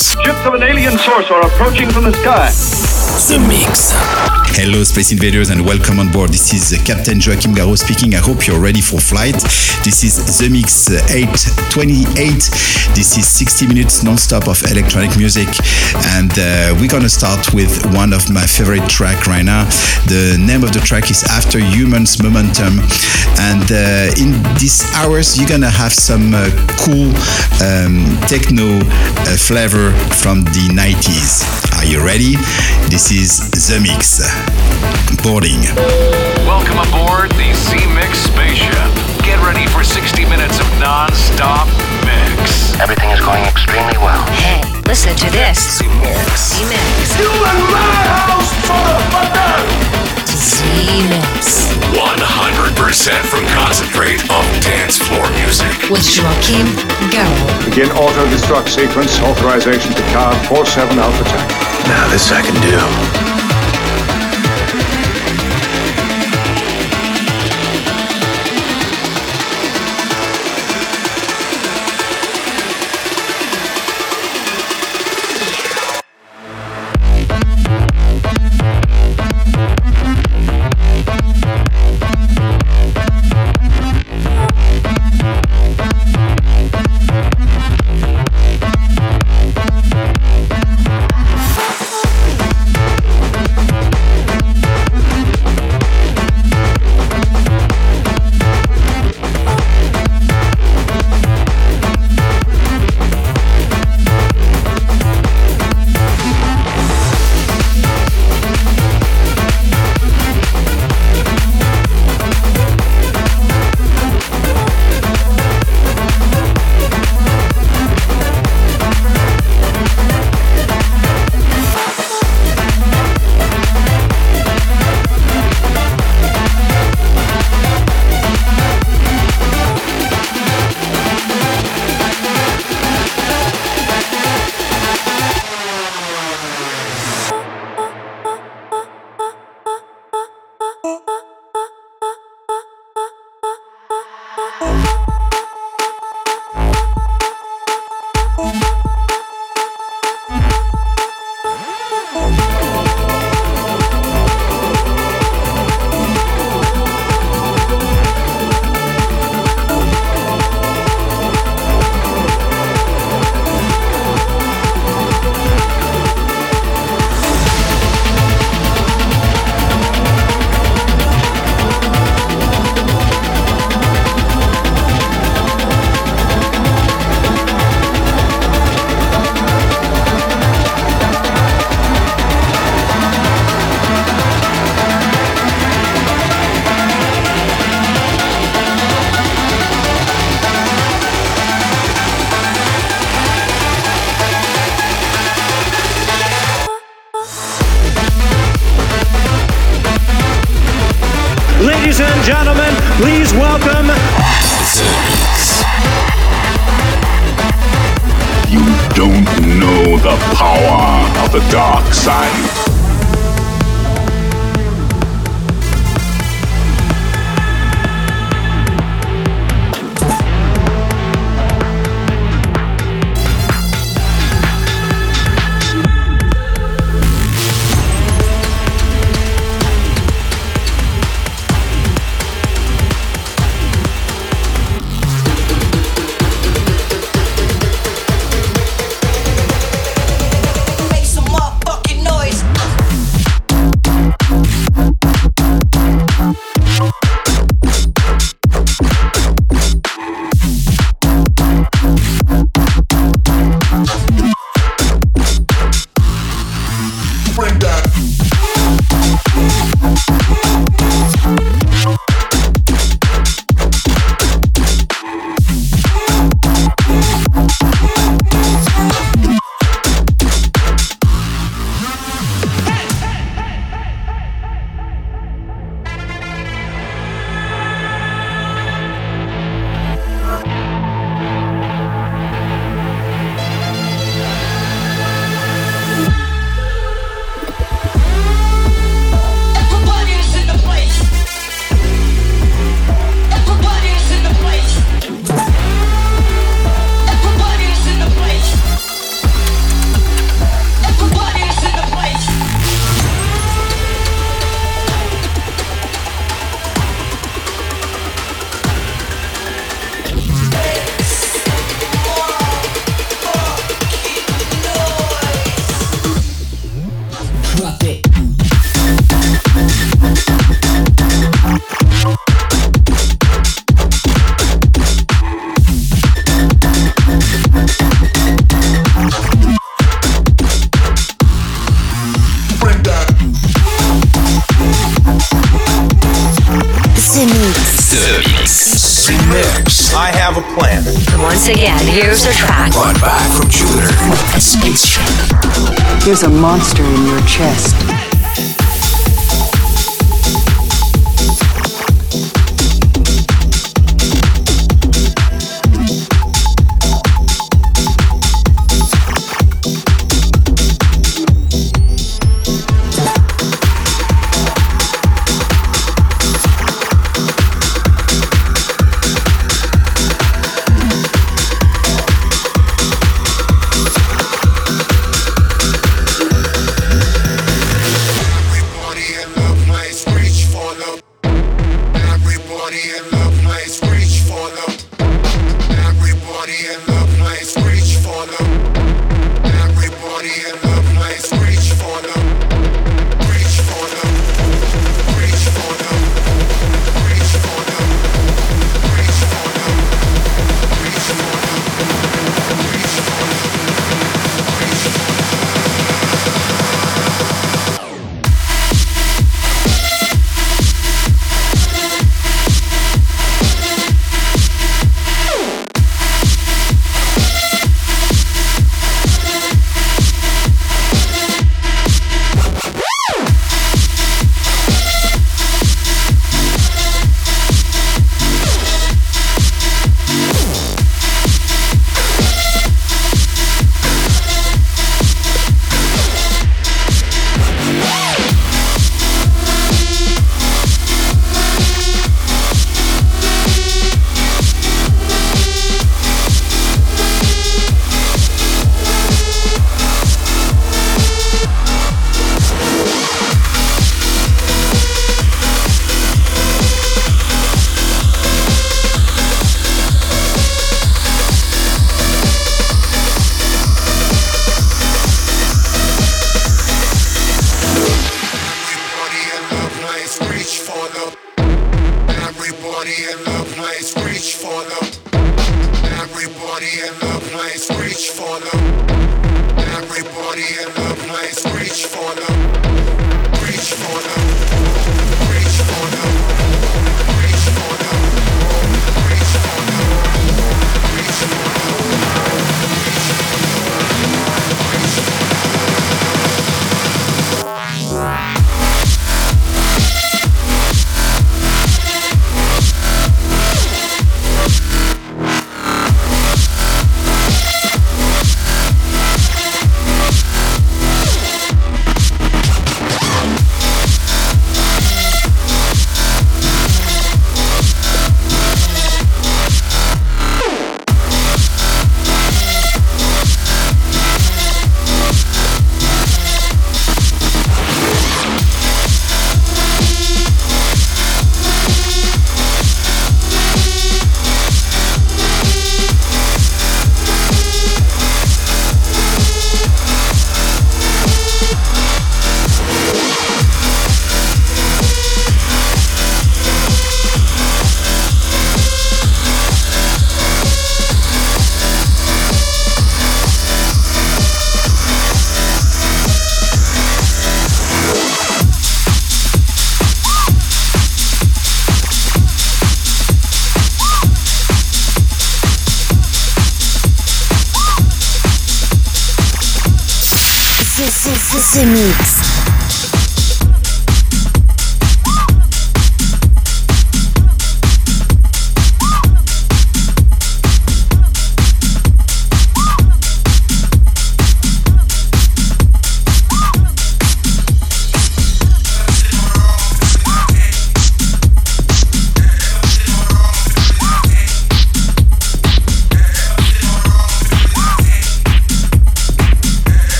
Ships of an alien source are approaching from the sky. The Mix. Hello, Space Invaders, and welcome on board. This is Captain Joachim Garraud speaking. I hope you're ready for flight. This is The Mix 828. This is 60 minutes non-stop of electronic music, and uh, we're gonna start with one of my favorite track right now. The name of the track is After Humans Momentum, and uh, in these hours you're gonna have some uh, cool um, techno uh, flavor from the 90s. Are you ready? This is The Mix. Boarding. Welcome aboard the Zemixx spaceship. Get ready for 60 minutes of non-stop mix. Everything is going extremely well. Hey, listen to this. The Mix. The Mix. You in my house, motherfucker! The Mix. 100% from concentrate of dance floor music. With Joachim Garraud. Begin auto-destruct sequence. Authorization to card 47 Alpha Tank. Now this I can do. Ladies and gentlemen, please welcome You don't know the power of the dark side. Once again, here's a track. Brought back from Jupiter. A spaceship. There's a monster in your chest.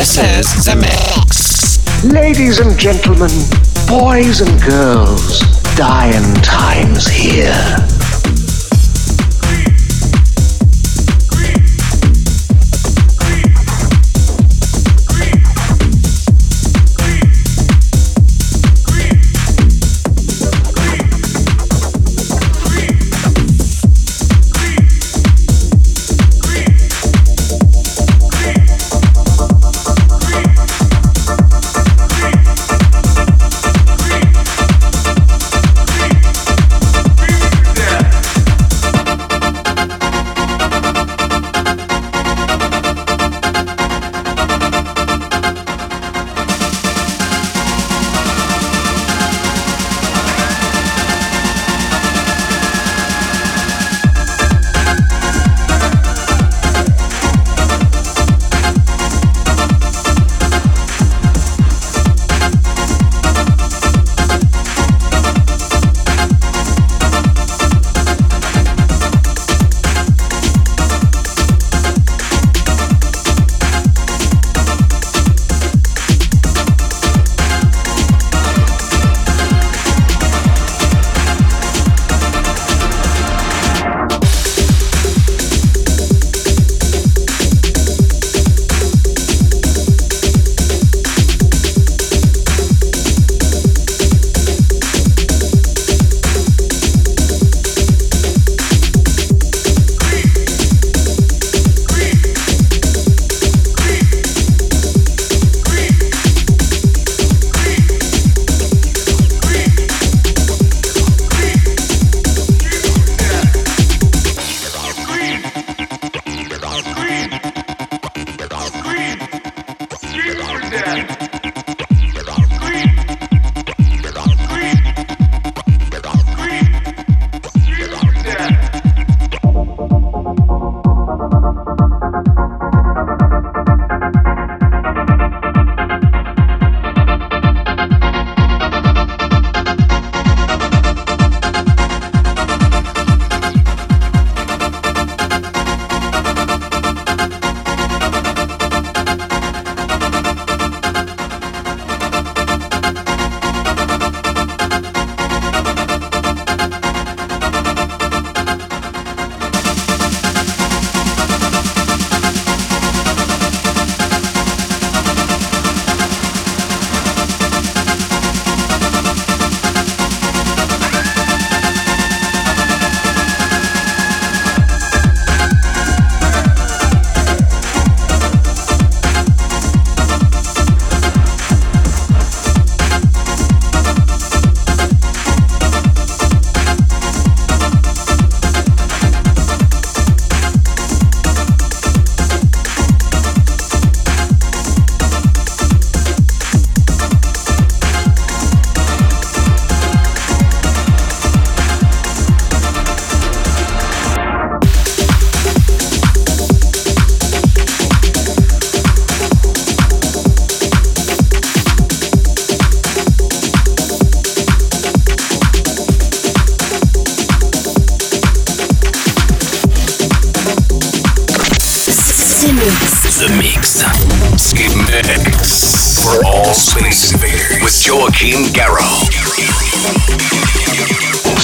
This is the Mix. Ladies and gentlemen, boys and girls, dying times here.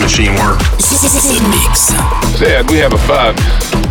Machine worked. The Mix. Said we have a bug.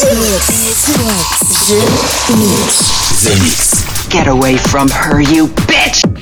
The Mix. Get away from her, you bitch!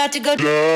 About to go.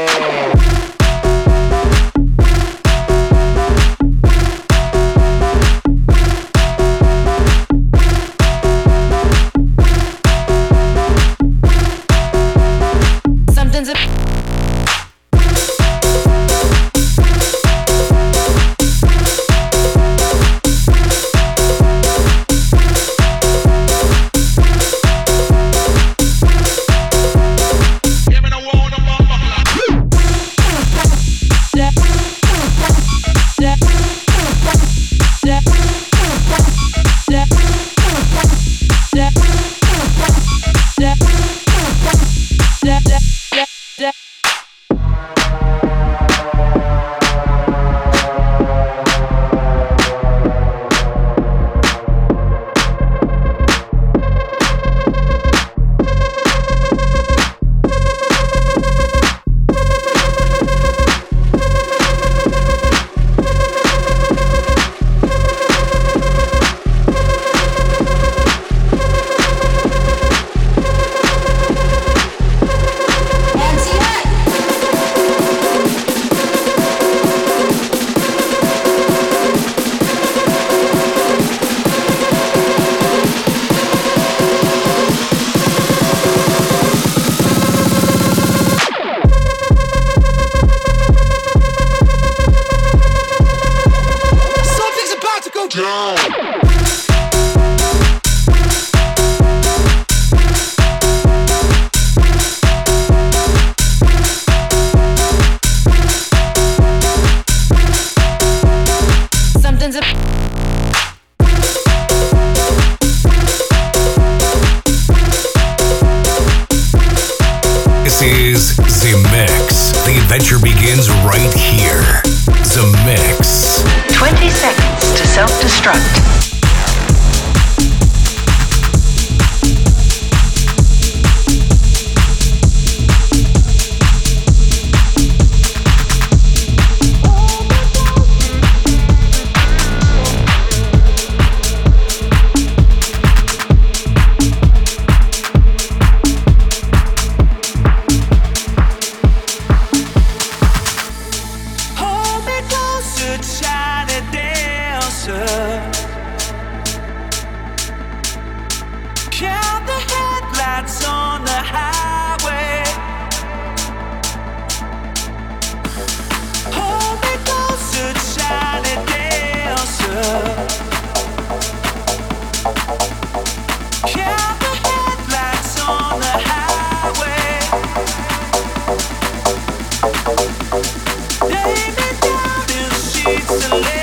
Still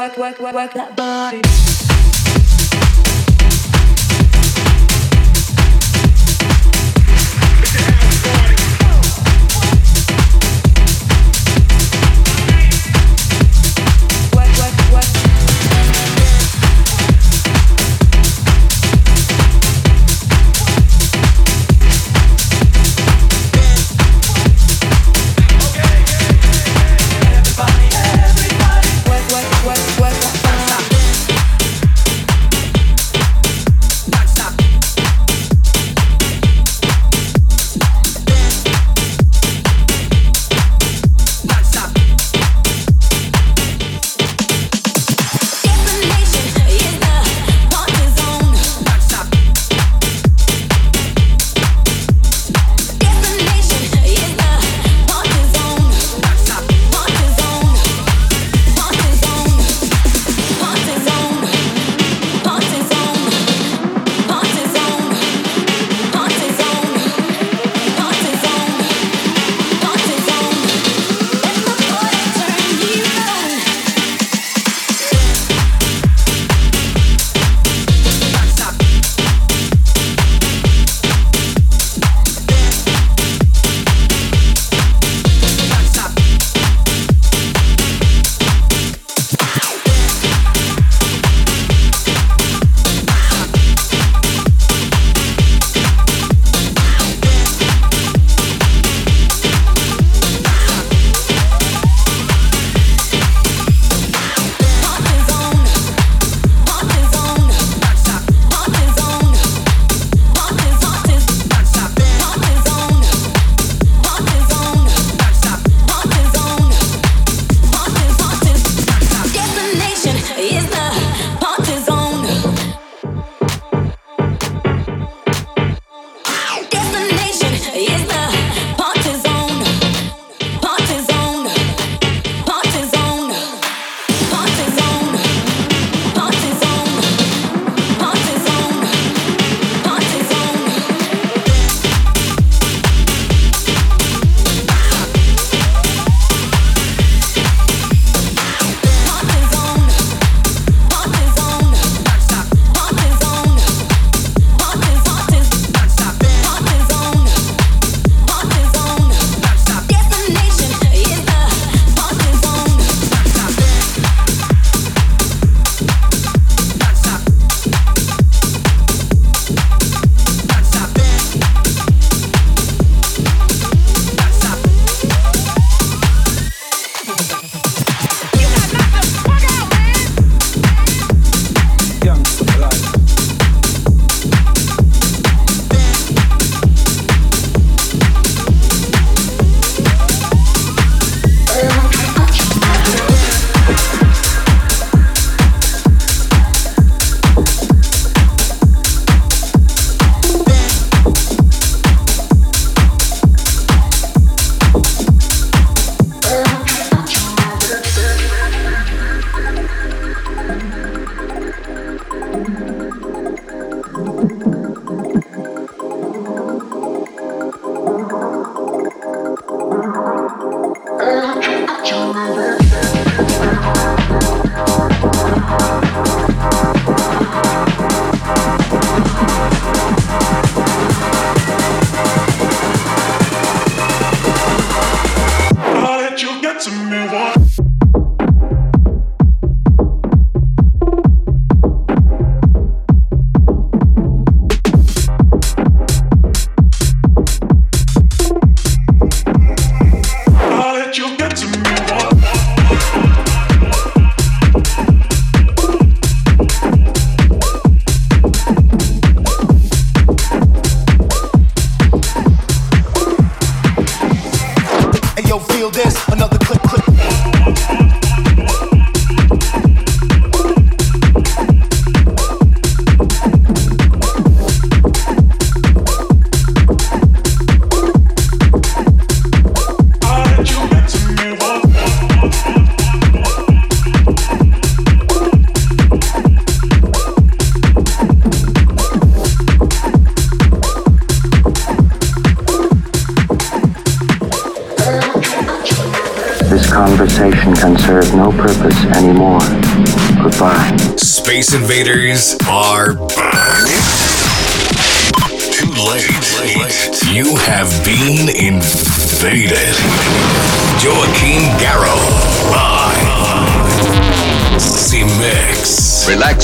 you get to that on.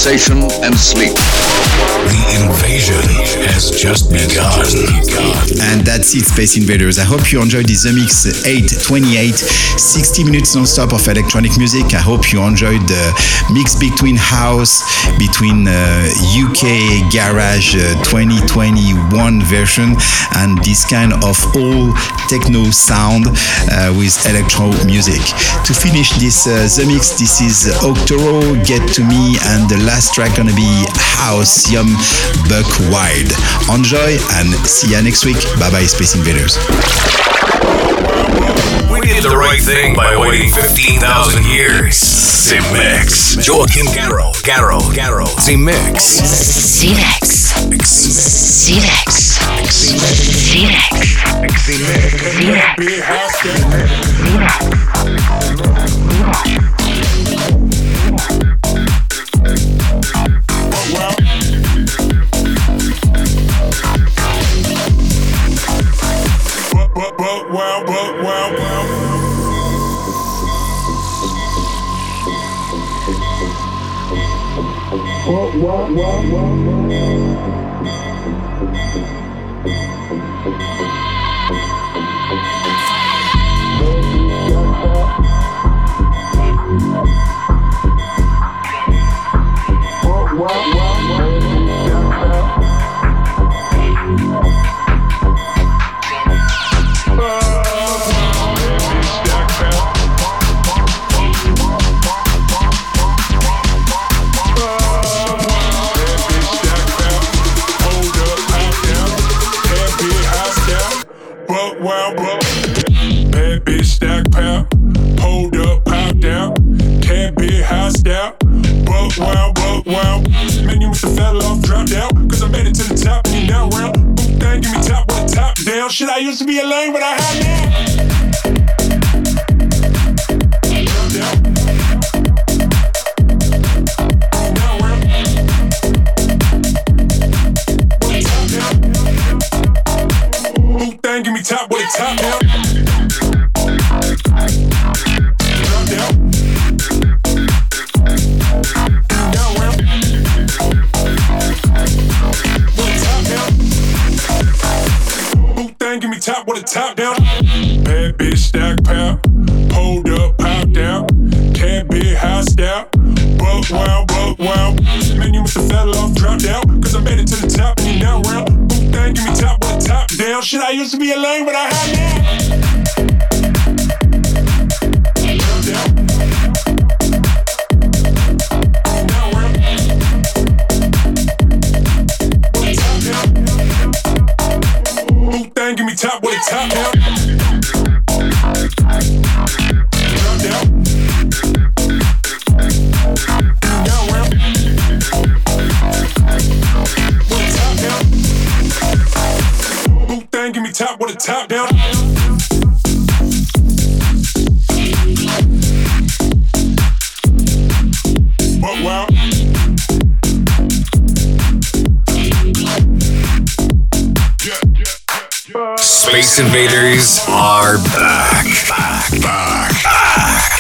Zemixx. Space Invaders. I hope you enjoyed this Mix 828, 60 minutes non-stop of electronic music. I hope you enjoyed the mix between house, between uh, UK Garage uh, 2021 version and this kind of all techno sound uh, with electro music. To finish this uh, The Mix, this is Ootoro, Get To Me, and the last track gonna be Houseium Buck Wild. Enjoy and see ya next week. Bye bye, Space Invaders. We did the right thing by waiting 15,000 years. Zemixx. Joachim Garraud. Garraud. Garraud. Zemixx. Zemixx. Zemixx. Zemixx. Buck down. Shit, I used to be a lame, but I have now. Give me top with the top down. Space Invaders are back. Back. Back. Back.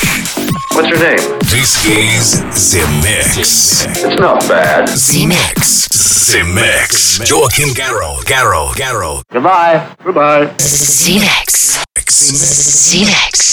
What's your name? This is Zemixx. It's not bad. Zemixx. Zemixx. Joachim Garraud. Garraud. Garraud. Goodbye. Goodbye. Zemixx. Zemixx.